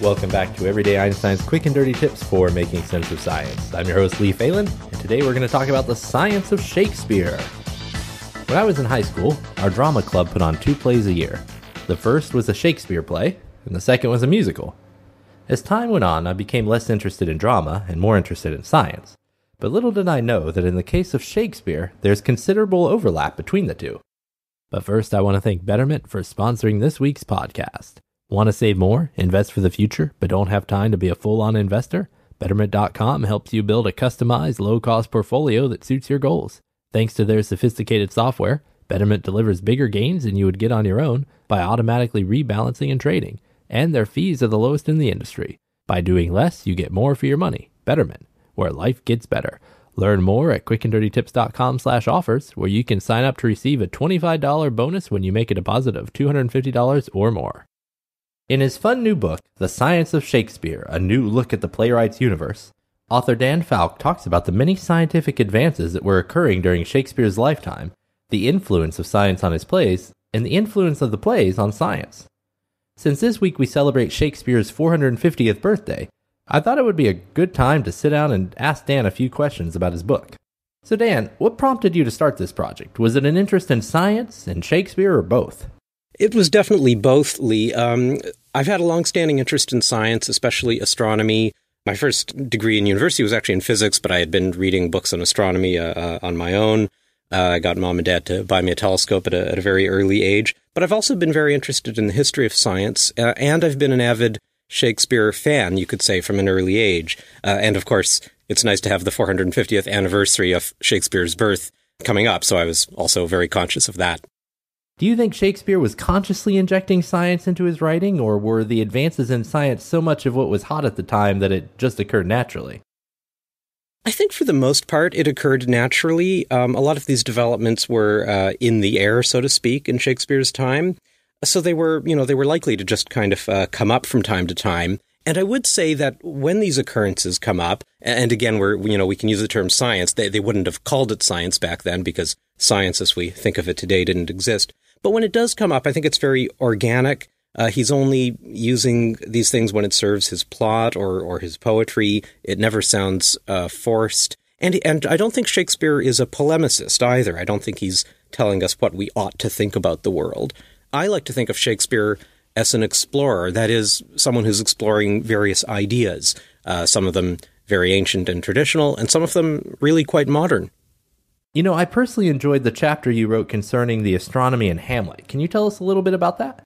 Welcome back to Everyday Einstein's quick and dirty tips for making sense of science. I'm your host, Lee Falin, and today we're going to talk about the science of Shakespeare. When I was in high school, our drama club put on two plays a year. The first was a Shakespeare play, and the second was a musical. As time went on, I became less interested in drama and more interested in science. But little did I know that in the case of Shakespeare, there's considerable overlap between the two. But first, I want to thank Betterment for sponsoring this week's podcast. Want to save more, invest for the future, but don't have time to be a full on investor? Betterment.com helps you build a customized, low cost portfolio that suits your goals. Thanks to their sophisticated software, Betterment delivers bigger gains than you would get on your own by automatically rebalancing and trading, and their fees are the lowest in the industry. By doing less, you get more for your money. Betterment, where life gets better. Learn more at quickanddirtytips.com slash offers, where you can sign up to receive a $25 bonus when you make a deposit of $250 or more. In his fun new book, The Science of Shakespeare A New Look at the Playwright's Universe, author Dan Falk talks about the many scientific advances that were occurring during Shakespeare's lifetime, the influence of science on his plays, and the influence of the plays on science. Since this week we celebrate Shakespeare's 450th birthday, I thought it would be a good time to sit down and ask Dan a few questions about his book. So, Dan, what prompted you to start this project? Was it an interest in science and Shakespeare, or both? It was definitely both, Lee. Um, I've had a longstanding interest in science, especially astronomy. My first degree in university was actually in physics, but I had been reading books on astronomy uh, uh, on my own. Uh, I got mom and dad to buy me a telescope at a, at a, very early age. But I've also been very interested in the history of science, uh, and I've been an avid Shakespeare fan, you could say, from an early age. Uh, and of course, it's nice to have the 450th anniversary of Shakespeare's birth coming up, so I was also very conscious of that. Do you think Shakespeare was consciously injecting science into his writing, or were the advances in science so much of what was hot at the time that it just occurred naturally? I think for the most part, it occurred naturally. Um, a lot of these developments were uh, in the air, so to speak, in Shakespeare's time. So they were, you know, they were likely to just kind of uh, come up from time to time. And I would say that when these occurrences come up, and again, we're, you know, we can use the term science, they, they wouldn't have called it science back then because science as we think of it today didn't exist. But when it does come up, I think it's very organic. Uh, he's only using these things when it serves his plot or, or his poetry. It never sounds uh, forced. And, and I don't think Shakespeare is a polemicist either. I don't think he's telling us what we ought to think about the world. I like to think of Shakespeare as an explorer, that is, someone who's exploring various ideas, uh, some of them very ancient and traditional, and some of them really quite modern. You know, I personally enjoyed the chapter you wrote concerning the astronomy in Hamlet. Can you tell us a little bit about that?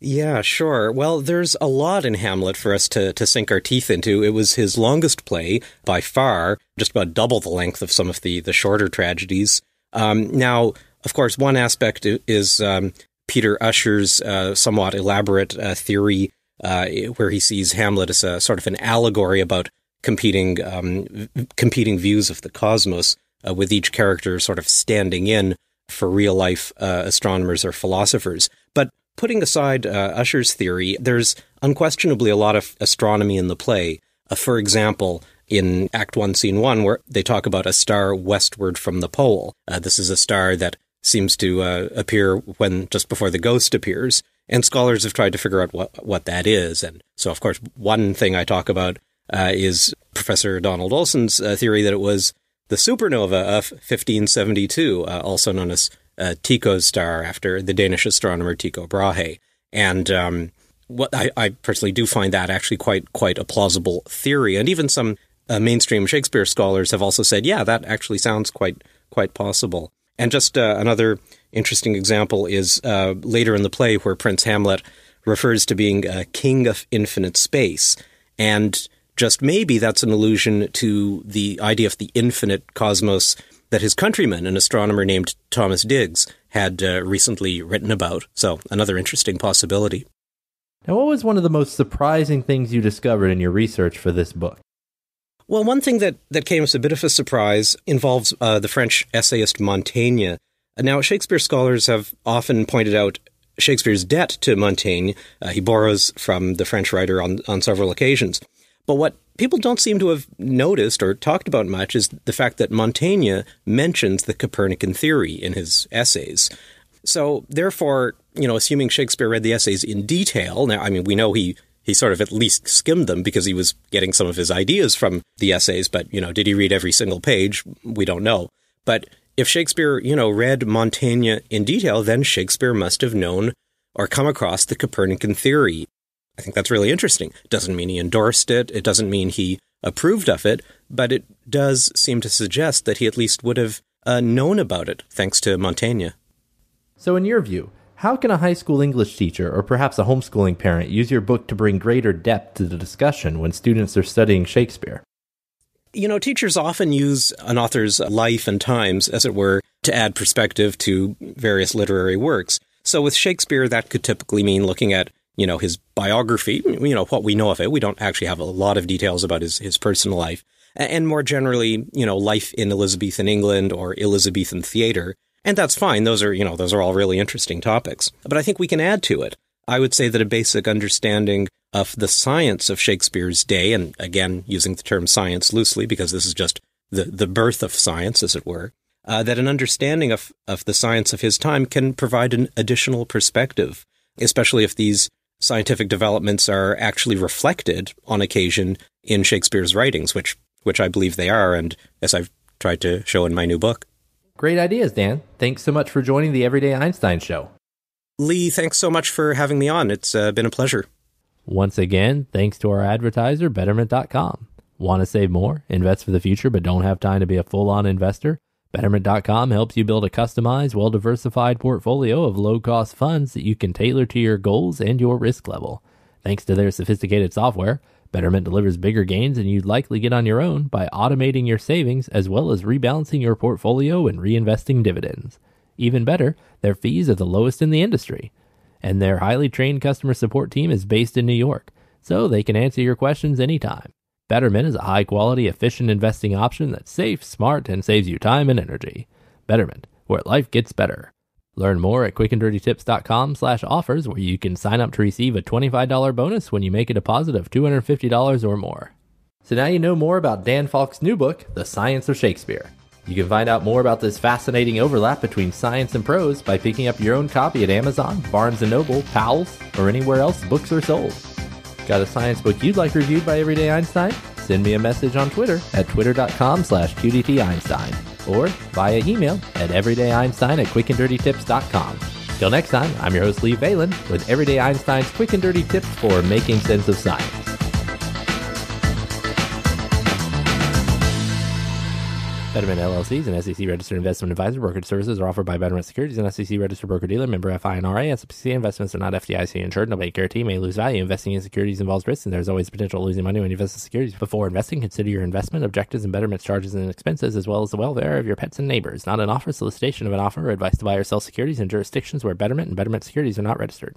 Yeah, sure. Well, there's a lot in Hamlet for us to, to sink our teeth into. It was his longest play by far, just about double the length of some of the, the shorter tragedies. Um, now, of course, one aspect is um, Peter Usher's uh, somewhat elaborate uh, theory, uh, where he sees Hamlet as a sort of an allegory about competing um, competing views of the cosmos uh, with each character sort of standing in for real life uh, astronomers or philosophers. But putting aside uh, Usher's theory, there's unquestionably a lot of astronomy in the play. Uh, for example, in Act 1, Scene 1, where they talk about a star westward from the pole. Uh, this is a star that seems to uh, appear when just before the ghost appears. And scholars have tried to figure out what, what that is. And so, of course, one thing I talk about is Professor Donald Olson's theory that it was the supernova of 1572, uh, also known as uh, Tycho's star after the Danish astronomer Tycho Brahe. And um, what I, I, personally do find that actually quite quite a plausible theory. And even some uh, mainstream Shakespeare scholars have also said, yeah, that actually sounds quite quite possible. And just uh, another interesting example is uh, later in the play where Prince Hamlet refers to being a king of infinite space. And just maybe that's an allusion to the idea of the infinite cosmos that his countryman, an astronomer named Thomas Digges, had uh, recently written about. So, another interesting possibility. Now, what was one of the most surprising things you discovered in your research for this book? Well, one thing that, that came as a bit of a surprise involves uh, the French essayist Montaigne. Now, Shakespeare scholars have often pointed out Shakespeare's debt to Montaigne. Uh, he borrows from the French writer on, on several occasions. But what people don't seem to have noticed or talked about much is the fact that Montaigne mentions the Copernican theory in his essays. So, therefore, you know, assuming Shakespeare read the essays in detail, now, I mean, we know he he sort of at least skimmed them because he was getting some of his ideas from the essays. But, you know, did he read every single page? We don't know. But if Shakespeare, you know, read Montaigne in detail, then Shakespeare must have known or come across the Copernican theory. I think that's really interesting. It doesn't mean he endorsed it. It doesn't mean he approved of it, but it does seem to suggest that he at least would have uh, known about it thanks to Montaigne. So, in your view, how can a high school English teacher or perhaps a homeschooling parent use your book to bring greater depth to the discussion when students are studying Shakespeare? You know, teachers often use an author's life and times, as it were, to add perspective to various literary works. So with Shakespeare, that could typically mean looking at, you know, his biography, you know, what we know of it. We don't actually have a lot of details about his, his personal life. And more generally, you know, life in Elizabethan England or Elizabethan theater. And that's fine. Those are, you know, those are all really interesting topics. But I think we can add to it. I would say that a basic understanding of the science of Shakespeare's day, and again, using the term science loosely because this is just the, the birth of science, as it were, uh, that an understanding of, of the science of his time can provide an additional perspective, especially if these scientific developments are actually reflected on occasion in Shakespeare's writings, which, which I believe they are, and as I've tried to show in my new book. Great ideas, Dan. Thanks so much for joining the Everyday Einstein Show. Lee, thanks so much for having me on. It's uh, been a pleasure. Once again, thanks to our advertiser, Betterment.com. Want to save more, invest for the future, but don't have time to be a full on investor? Betterment.com helps you build a customized, well diversified portfolio of low cost funds that you can tailor to your goals and your risk level. Thanks to their sophisticated software, Betterment delivers bigger gains than you'd likely get on your own by automating your savings as well as rebalancing your portfolio and reinvesting dividends. Even better, their fees are the lowest in the industry. And their highly trained customer support team is based in New York, so they can answer your questions anytime. Betterment is a high quality, efficient investing option that's safe, smart, and saves you time and energy. Betterment, where life gets better. Learn more at quickanddirtytips.com slash offers where you can sign up to receive a $25 bonus when you make a deposit of $250 or more. So now you know more about Dan Falk's new book, The Science of Shakespeare. You can find out more about this fascinating overlap between science and prose by picking up your own copy at Amazon, Barnes & Noble, Powell's, or anywhere else books are sold. Got a science book you'd like reviewed by Everyday Einstein? Send me a message on Twitter at twitter.com slash qdteinstein or via email at everydayeinstein at quickanddirtytips.com. Till next time, I'm your host Lee Falin with Everyday Einstein's quick and dirty tips for making sense of science. Betterment LLC is an SEC registered investment advisor. Brokerage services are offered by Betterment Securities, an SEC registered broker dealer, member FINRA. SIPC investments are not FDIC insured. Nobody guarantee may lose value. Investing in securities involves risk, and there's always potential of losing money when you invest in securities. Before investing, consider your investment objectives and Betterment's charges and expenses, as well as the welfare of your pets and neighbors. Not an offer, solicitation of an offer, or advice to buy or sell securities in jurisdictions where Betterment and Betterment Securities are not registered.